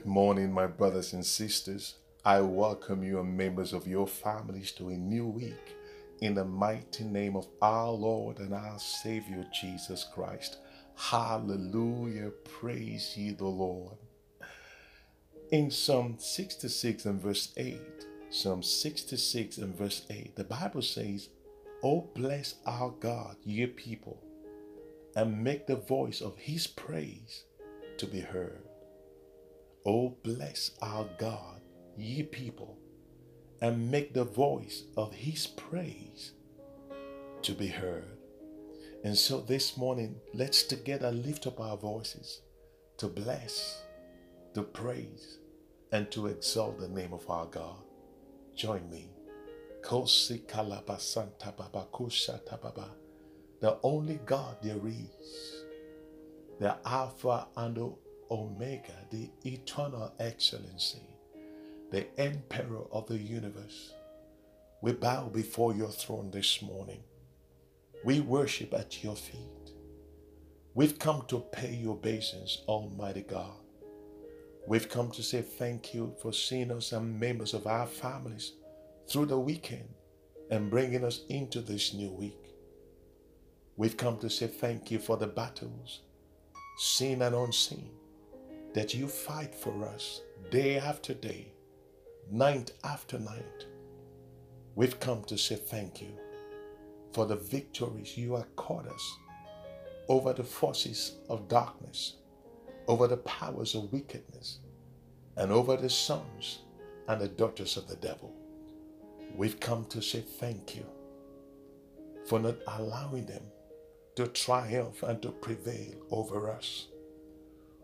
Good morning, my brothers and sisters. I welcome you and members of your families to a new week in the mighty name of our Lord and our Savior Jesus Christ. Hallelujah. Praise ye the Lord. In Psalm 66 and verse 8, Psalm 66 and verse 8, the Bible says, Oh, bless our God, ye people, and make the voice of his praise to be heard. Oh, bless our God, ye people, and make the voice of his praise to be heard. And so this morning, let's together lift up our voices to bless, to praise, and to exalt the name of our God. Join me. The only God there is. The Alpha and the Omega, the eternal excellency, the emperor of the universe. We bow before your throne this morning. We worship at your feet. We've come to pay your obeisance, Almighty God. We've come to say thank you for seeing us and members of our families through the weekend and bringing us into this new week. We've come to say thank you for the battles, seen and unseen, that you fight for us day after day, night after night. We've come to say thank you for the victories you have accord us over the forces of darkness, over the powers of wickedness, and over the sons and the daughters of the devil. We've come to say thank you for not allowing them to triumph and to prevail over us.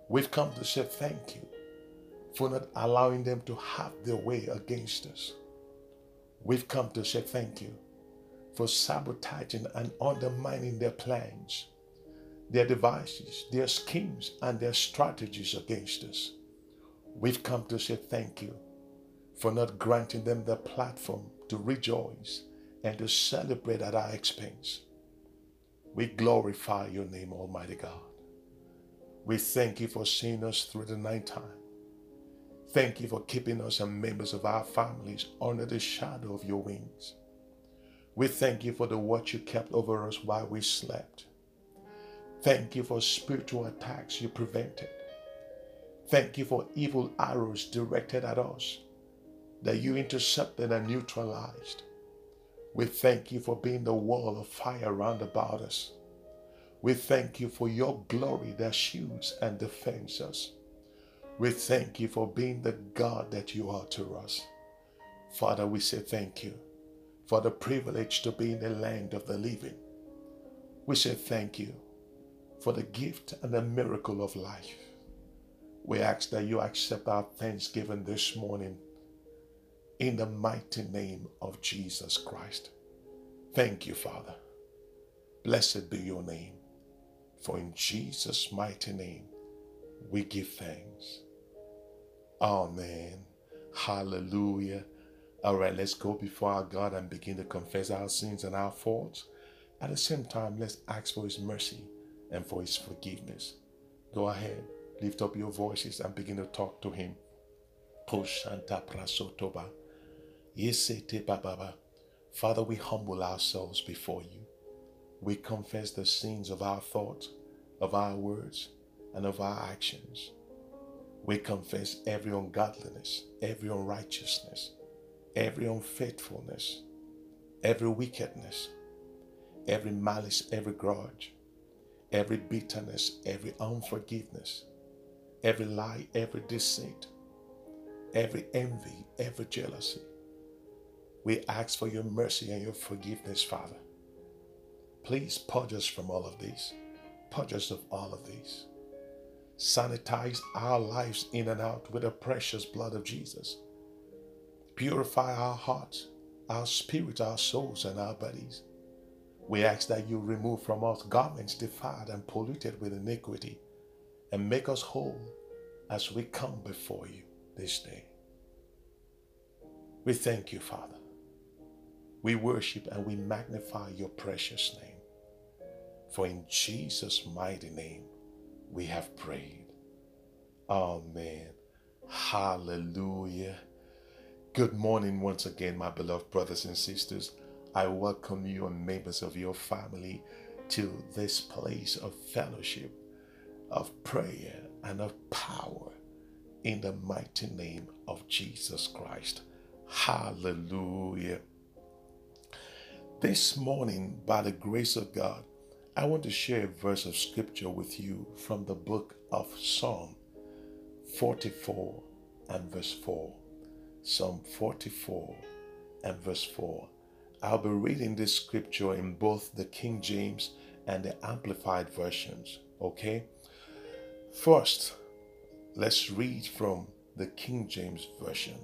We've come to say thank you for not allowing them to have their way against us. We've come to say thank you for sabotaging and undermining their plans, their devices, their schemes, and their strategies against us. We've come to say thank you for not granting them the platform to rejoice and to celebrate at our expense. We glorify your name, Almighty God. We thank you for seeing us through the night time. Thank you for keeping us and members of our families under the shadow of your wings. We thank you for the watch you kept over us while we slept. Thank you for spiritual attacks you prevented. Thank you for evil arrows directed at us that you intercepted and neutralized. We thank you for being the wall of fire round about us. We thank you for your glory that shields and defends us. We thank you for being the God that you are to us. Father, we say thank you for the privilege to be in the land of the living. We say thank you for the gift and the miracle of life. We ask that you accept our thanksgiving this morning in the mighty name of Jesus Christ. Thank you, Father. Blessed be your name. For in Jesus' mighty name we give thanks. Amen. Hallelujah. All right, let's go before our God and begin to confess our sins and our faults. At the same time, let's ask for His mercy and for His forgiveness. Go ahead, lift up your voices and begin to talk to Him. Father, we humble ourselves before you. We confess the sins of our thoughts, of our words, and of our actions. We confess every ungodliness, every unrighteousness, every unfaithfulness, every wickedness, every malice, every grudge, every bitterness, every unforgiveness, every lie, every deceit, every envy, every jealousy. We ask for your mercy and your forgiveness, Father. Please purge us from all of these. Purge us of all of these. Sanitize our lives in and out with the precious blood of Jesus. Purify our hearts, our spirits, our souls, and our bodies. We ask that you remove from us garments defiled and polluted with iniquity and make us whole as we come before you this day. We thank you, Father. We worship and we magnify your precious name. For in Jesus' mighty name we have prayed. Amen Hallelujah. Good morning once again, my beloved brothers and sisters. I welcome you and members of your family to this place of fellowship, of prayer, and of power in the mighty name of Jesus Christ. Hallelujah. This morning, by the grace of God, I want to share a verse of scripture with you from the book of Psalm 44 and verse 4. Psalm 44 and verse 4. I'll be reading this scripture in both the King James and the Amplified versions, okay? First, let's read from the King James Version.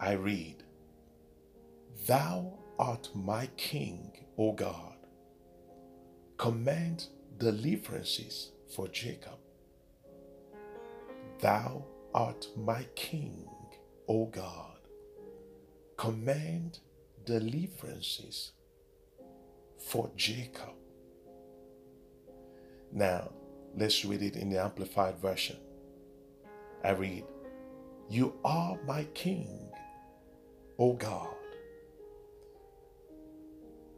I read, Thou art my King, O God. Command deliverances for Jacob. Thou art my King, O God. Command deliverances for Jacob. Now, let's read it in the Amplified Version. I read, You are my King, O God.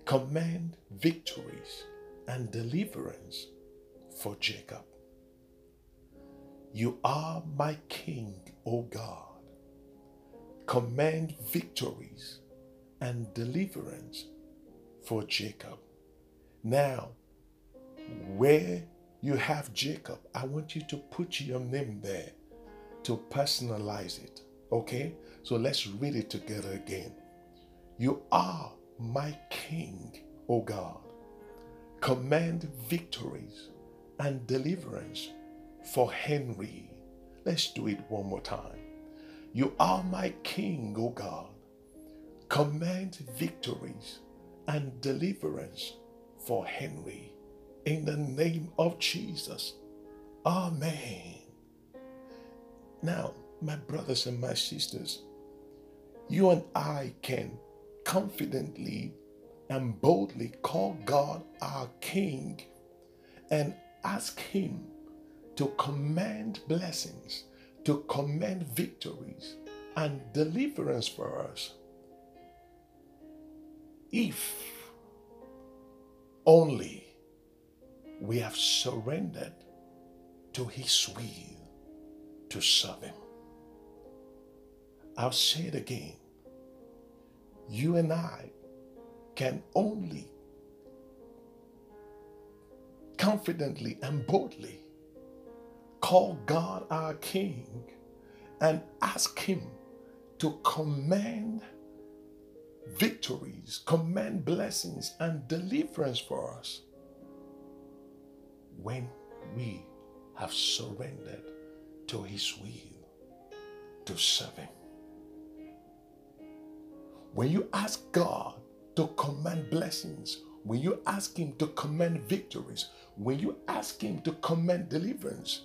Command victories and deliverance for Jacob. You are my King, O God. Command victories and deliverance for Jacob. Now, where you have Jacob, I want you to put your name there to personalize it. Okay? So let's read it together again. You are my King, O God. Command victories and deliverance for Henry. Let's do it one more time. You are my King, O God. Command victories and deliverance for Henry. In the name of Jesus. Amen. Now, my brothers and my sisters, you and I can confidently and boldly call God our King and ask Him to command blessings, to command victories and deliverance for us. If only we have surrendered to His will to serve Him. I'll say it again. You and I can only confidently and boldly call God our King and ask Him to command victories, command blessings, and deliverance for us when we have surrendered to His will to serve Him. When you ask God to command blessings, when you ask Him to command victories, when you ask Him to command deliverance,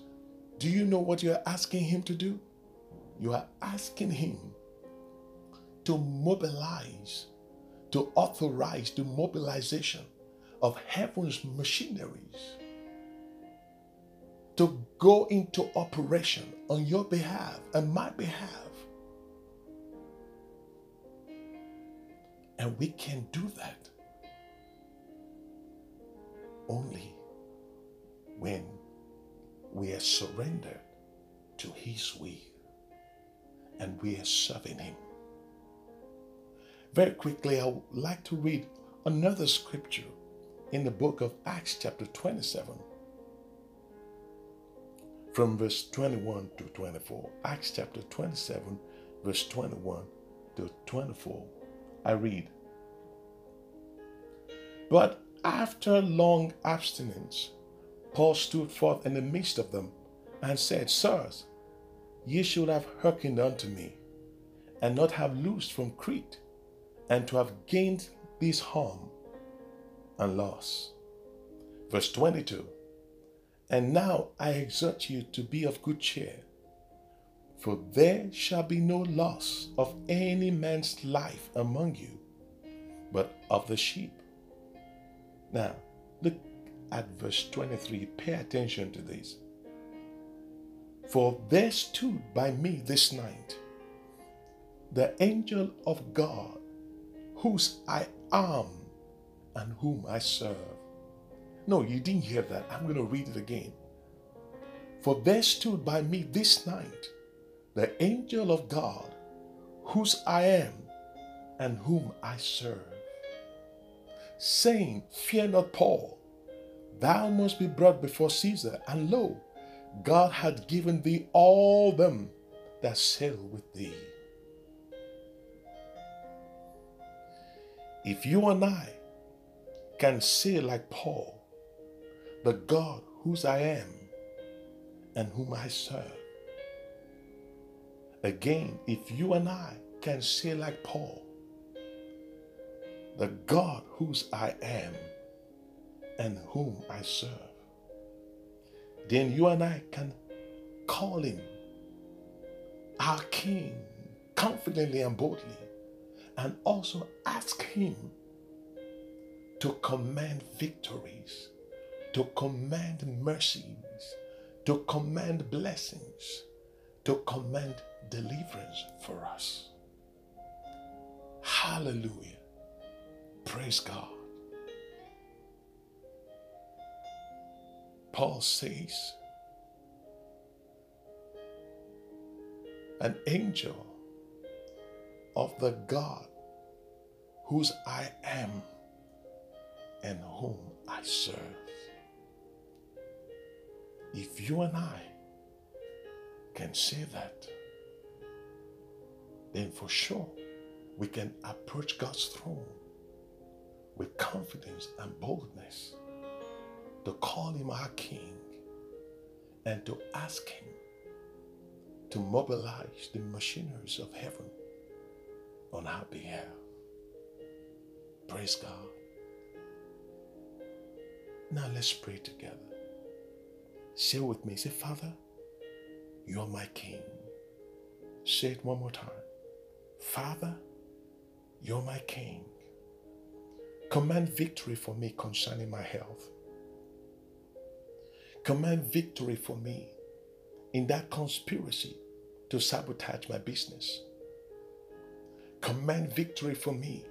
do you know what you're asking Him to do? You are asking Him to mobilize, to authorize the mobilization of heaven's machineries to go into operation on your behalf and my behalf. And we can do that only when we are surrendered to His will and we are serving Him. Very quickly, I would like to read another scripture in the book of Acts, chapter 27, from verse 21 to 24. Acts chapter 27, verse 21 to 24. I read, But after long abstinence, Paul stood forth in the midst of them and said, Sirs, ye should have hearkened unto me, and not have loosed from Crete, and to have gained this harm and loss. Verse 22 And now I exhort you to be of good cheer, for there shall be no loss of any man's life among you, but of the sheep. Now, look at verse 23. Pay attention to this. For there stood by me this night the angel of God, whose I am and whom I serve. No, you didn't hear that. I'm going to read it again. For there stood by me this night the angel of God, whose I am and whom I serve, saying, Fear not, Paul, thou must be brought before Caesar, and lo, God hath given thee all them that sail with thee. If you and I can say, like Paul, the God whose I am and whom I serve. Again, if you and I can say, like Paul, the God whose I am and whom I serve, then you and I can call him our King confidently and boldly and also ask him to command victories, to command mercies, to command blessings, to command deliverance for us. Hallelujah. Praise God. Paul says, an angel of the God whose I am and whom I serve. If you and I can say that, then for sure we can approach God's throne with confidence and boldness to call Him our King and to ask Him to mobilize the machineries of heaven on our behalf. Praise God. Now let's pray together. Share with me, say, Father, you are my King. Say it one more time. Father, you're my King. Command victory for me concerning my health. Command victory for me in that conspiracy to sabotage my business. Command victory for me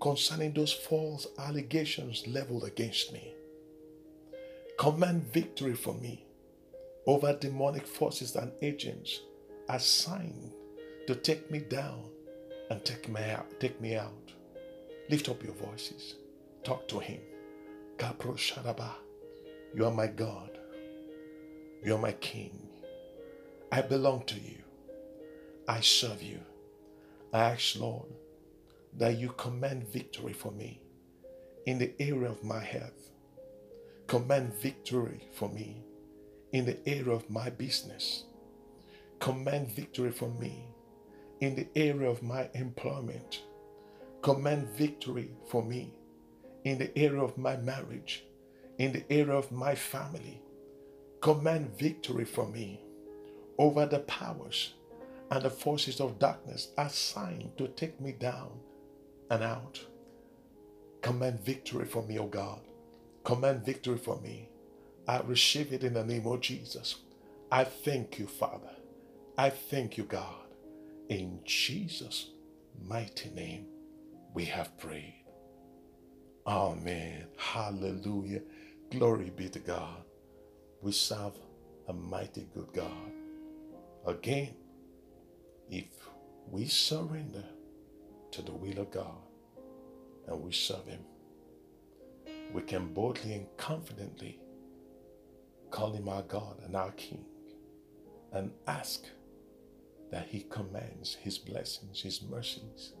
concerning those false allegations leveled against me. Command victory for me over demonic forces and agents assigned to take me down and take me out. Take me out. Lift up your voices. Talk to him. Kapro Sharaba. You are my God. You are my King. I belong to you. I serve you. I ask, Lord, that you command victory for me in the area of my health. Command victory for me in the area of my business. Command victory for me in the area of my employment. Command victory for me in the area of my marriage, in the area of my family. Command victory for me over the powers and the forces of darkness assigned to take me down and out. Command victory for me, O God. Command victory for me. I receive it in the name of Jesus. I thank you, Father. I thank you, God. In Jesus' mighty name, we have prayed. Amen. Hallelujah. Glory be to God. We serve a mighty good God. Again, if we surrender to the will of God and we serve Him, we can boldly and confidently call Him our God and our King and ask that He commands His blessings, His mercies,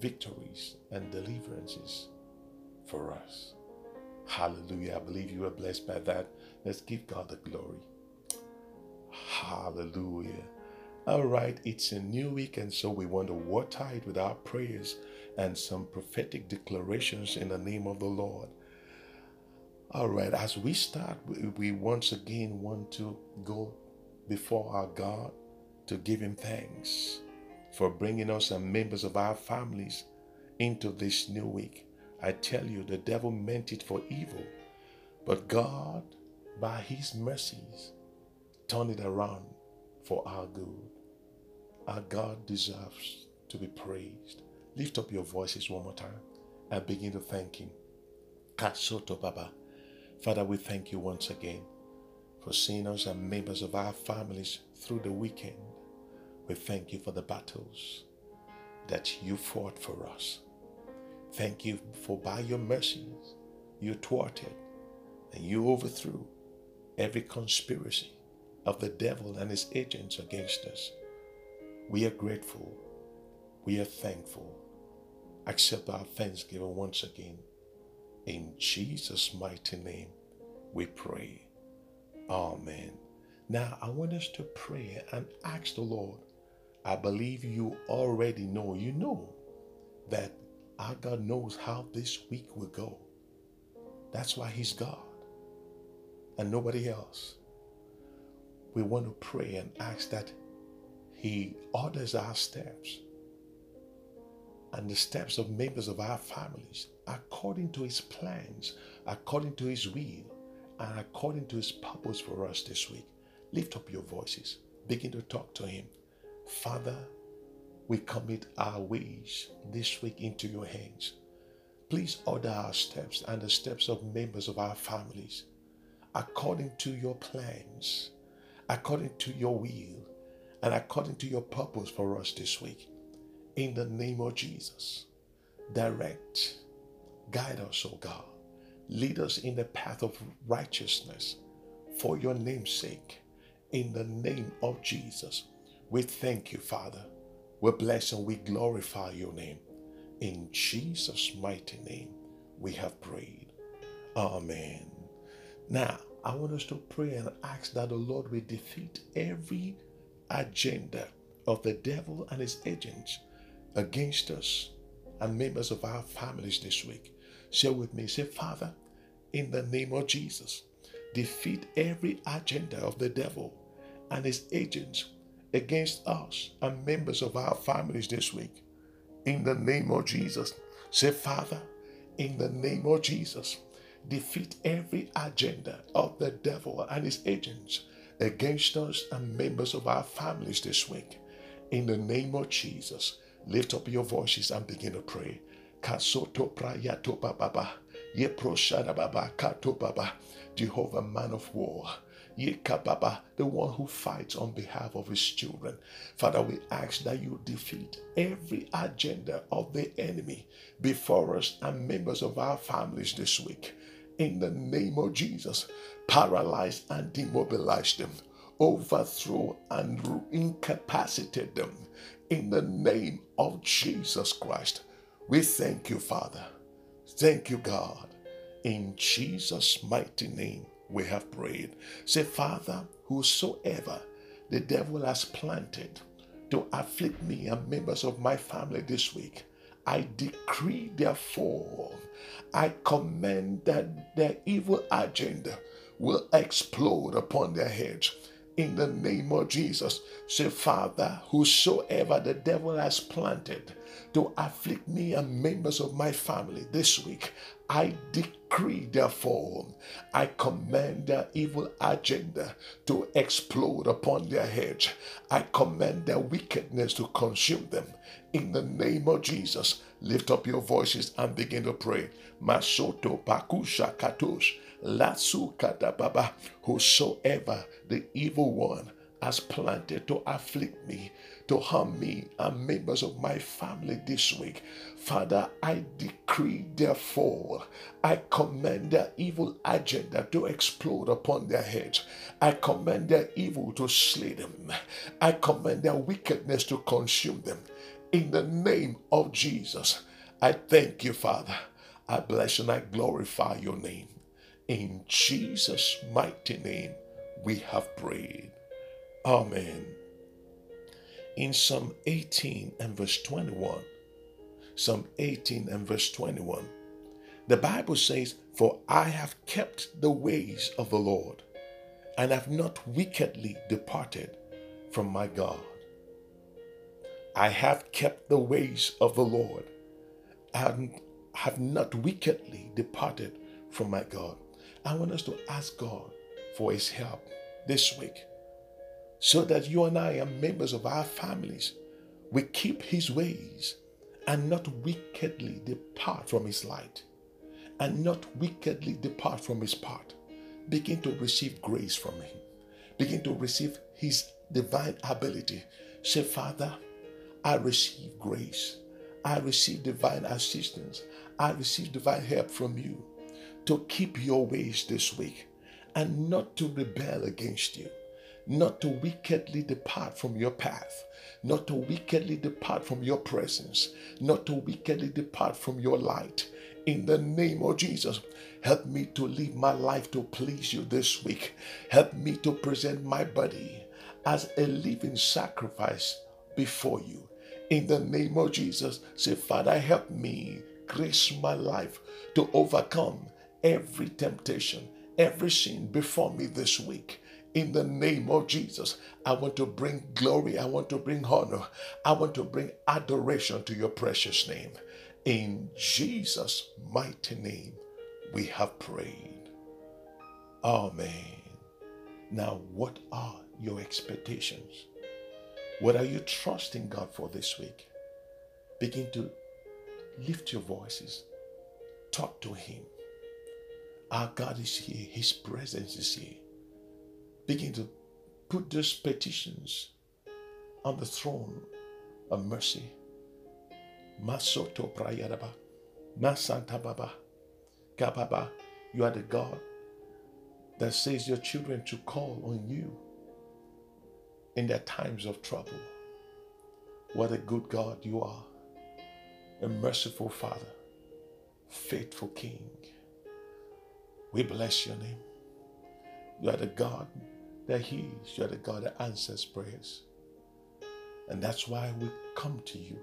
victories, and deliverances for us. Hallelujah. I believe you are blessed by that. Let's give God the glory. Hallelujah. All right, it's a new week, and so we want to water it with our prayers and some prophetic declarations in the name of the Lord. All right, as we start, we once again want to go before our God to give Him thanks for bringing us and members of our families into this new week. I tell you, the devil meant it for evil, but God, by His mercies, turned it around for our good. Our God deserves to be praised. Lift up your voices one more time and begin to thank Him. Kasoto Baba. Father, we thank you once again for seeing us and members of our families through the weekend. We thank you for the battles that you fought for us. Thank you for by your mercies you thwarted and you overthrew every conspiracy of the devil and his agents against us. We are grateful. We are thankful. Accept our thanksgiving once again. In Jesus' mighty name, we pray. Amen. Now, I want us to pray and ask the Lord. I believe you already know, you know that our God knows how this week will go. That's why He's God and nobody else. We want to pray and ask that He orders our steps and the steps of members of our families according to His plans, according to His will, and according to His purpose for us this week. Lift up your voices, begin to talk to Him. Father, we commit our ways this week into your hands. Please order our steps and the steps of members of our families according to your plans, according to your will, and according to your purpose for us this week. In the name of Jesus, direct, guide us, O God. Lead us in the path of righteousness for your name's sake. In the name of Jesus, we thank you, Father. We bless and we glorify your name. In Jesus' mighty name, we have prayed. Amen. Now, I want us to pray and ask that the Lord will defeat every agenda of the devil and his agents against us and members of our families this week. Share with me. Say, Father, in the name of Jesus, defeat every agenda of the devil and his agents against us and members of our families this week. In the name of Jesus. Say, Father, in the name of Jesus, defeat every agenda of the devil and his agents against us and members of our families this week. In the name of Jesus, lift up your voices and begin to pray. Kasoto prayato baba, ye proshada baba kato baba, Jehovah man of war. Yekababa, the one who fights on behalf of his children. Father, we ask that you defeat every agenda of the enemy before us and members of our families this week. In the name of Jesus, paralyze and demobilize them, overthrow and incapacitate them. In the name of Jesus Christ, we thank you, Father. Thank you, God. In Jesus' mighty name we have prayed. Say, Father, whosoever the devil has planted to afflict me and members of my family this week, I decree, their fall. I command that their evil agenda will explode upon their heads. In the name of Jesus, say, Father, whosoever the devil has planted to afflict me and members of my family this week, I decree, therefore, I command their evil agenda to explode upon their heads. I command their wickedness to consume them. In the name of Jesus, lift up your voices and begin to pray. Masoto pakusha katosh, latsu katababa, whosoever the evil one has planted to afflict me, to harm me and members of my family this week. Father, I decree, therefore, I command their evil agenda to explode upon their heads. I command their evil to slay them. I command their wickedness to consume them. In the name of Jesus, I thank you, Father. I bless and I glorify your name. In Jesus' mighty name, we have prayed. Amen. In Psalm 18 and verse 21, Psalm 18 and verse 21, the Bible says, For I have kept the ways of the Lord, and have not wickedly departed from my God. I have kept the ways of the Lord, and have not wickedly departed from my God. I want us to ask God for his help this week so that you and I are members of our families. We keep his ways and not wickedly depart from his light and not wickedly depart from his path. Begin to receive grace from him. Begin to receive his divine ability. Say, Father, I receive grace. I receive divine assistance. I receive divine help from you to keep your ways this week and not to rebel against you, not to wickedly depart from your path, not to wickedly depart from your presence, not to wickedly depart from your light. In the name of Jesus, help me to live my life to please you this week. Help me to present my body as a living sacrifice before you. In the name of Jesus, say, Father, help me grace my life to overcome every temptation, every sin before me this week. In the name of Jesus, I want to bring glory. I want to bring honor. I want to bring adoration to your precious name. In Jesus' mighty name, we have prayed. Amen. Now, what are your expectations? What are you trusting God for this week? Begin to lift your voices, talk to Him. Our God is here, His presence is here. Begin to put those petitions on the throne of mercy. Masoto Prayadaba, Masanta Baba, Kababa, you are the God that says your children to call on you in their times of trouble. What a good God you are, a merciful Father, faithful King. We bless your name. You are the God that heals, you are the God that answers prayers. And that's why we come to you.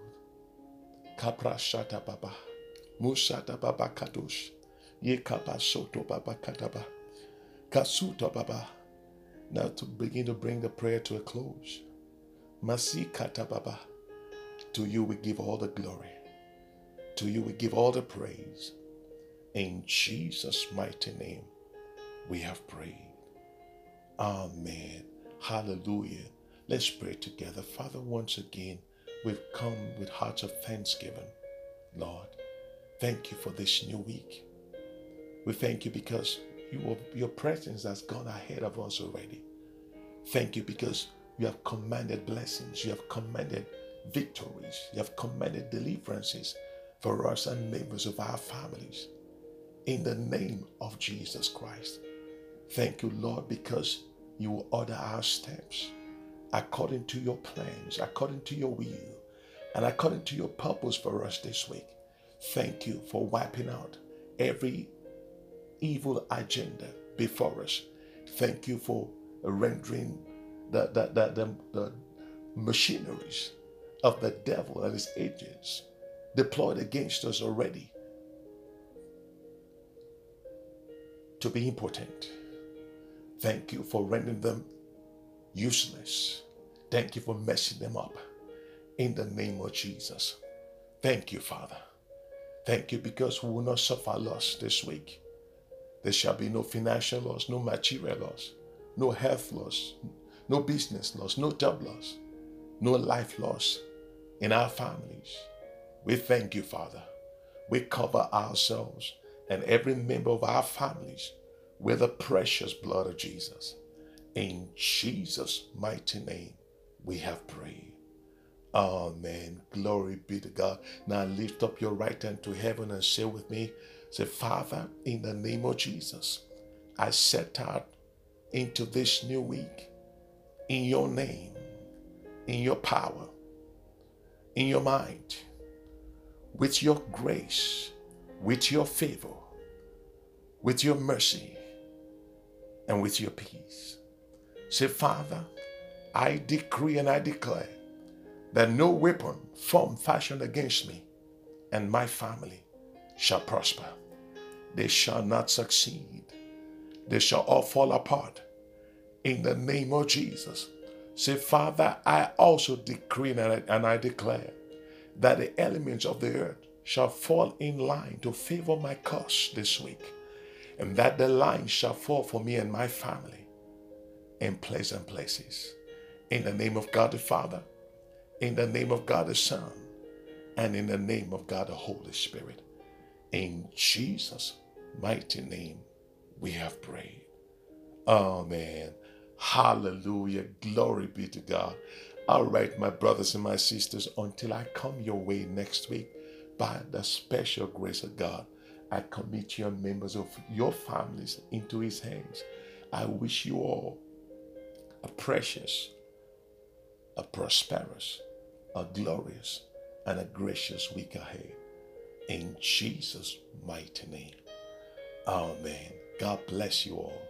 Kapra Shata Baba, Musata Baba Kadosh, Ye Kapa Soto Baba Kataba, Kasuta Baba. Now to begin to bring the prayer to a close. Masi Katababa. To you we give all the glory. To you we give all the praise. In Jesus' mighty name we have prayed. Amen. Hallelujah. Let's pray together. Father, once again, we've come with hearts of thanksgiving. Lord, thank you for this new week. We thank you because you, your presence has gone ahead of us already. Thank you because you have commanded blessings, you have commanded victories, you have commanded deliverances for us and members of our families. In the name of Jesus Christ. Thank you, Lord, because you will order our steps according to your plans, according to your will, and according to your purpose for us this week. Thank you for wiping out every evil agenda before us. Thank you for rendering the, the, the, the, the machineries of the devil and his agents deployed against us already to be important. Thank you for rendering them useless. Thank you for messing them up. In the name of Jesus. Thank you, Father. Thank you because we will not suffer loss this week. There shall be no financial loss, no material loss, no health loss, no business loss, no job loss, no life loss in our families. We thank you, Father. We cover ourselves and every member of our families with the precious blood of Jesus. In Jesus' mighty name, we have prayed. Amen. Glory be to God. Now lift up your right hand to heaven and say with me, Say, Father, in the name of Jesus, I set out into this new week in your name, in your power, in your mind, with your grace, with your favor, with your mercy, and with your peace. Say, Father, I decree and I declare that no weapon formed fashioned against me and my family shall prosper they shall not succeed. They shall all fall apart. In the name of Jesus. Say, Father, I also decree and I declare that the elements of the earth shall fall in line to favor my cause this week, and that the line shall fall for me and my family in pleasant places. In the name of God the Father, in the name of God the Son, and in the name of God the Holy Spirit. In Jesus' mighty name, we have prayed. Amen. Hallelujah. Glory be to God. All right, my brothers and my sisters, until I come your way next week, by the special grace of God, I commit your members of your families into His hands. I wish you all a precious, a prosperous, a glorious, and a gracious week ahead. In Jesus' mighty name. Amen. God bless you all.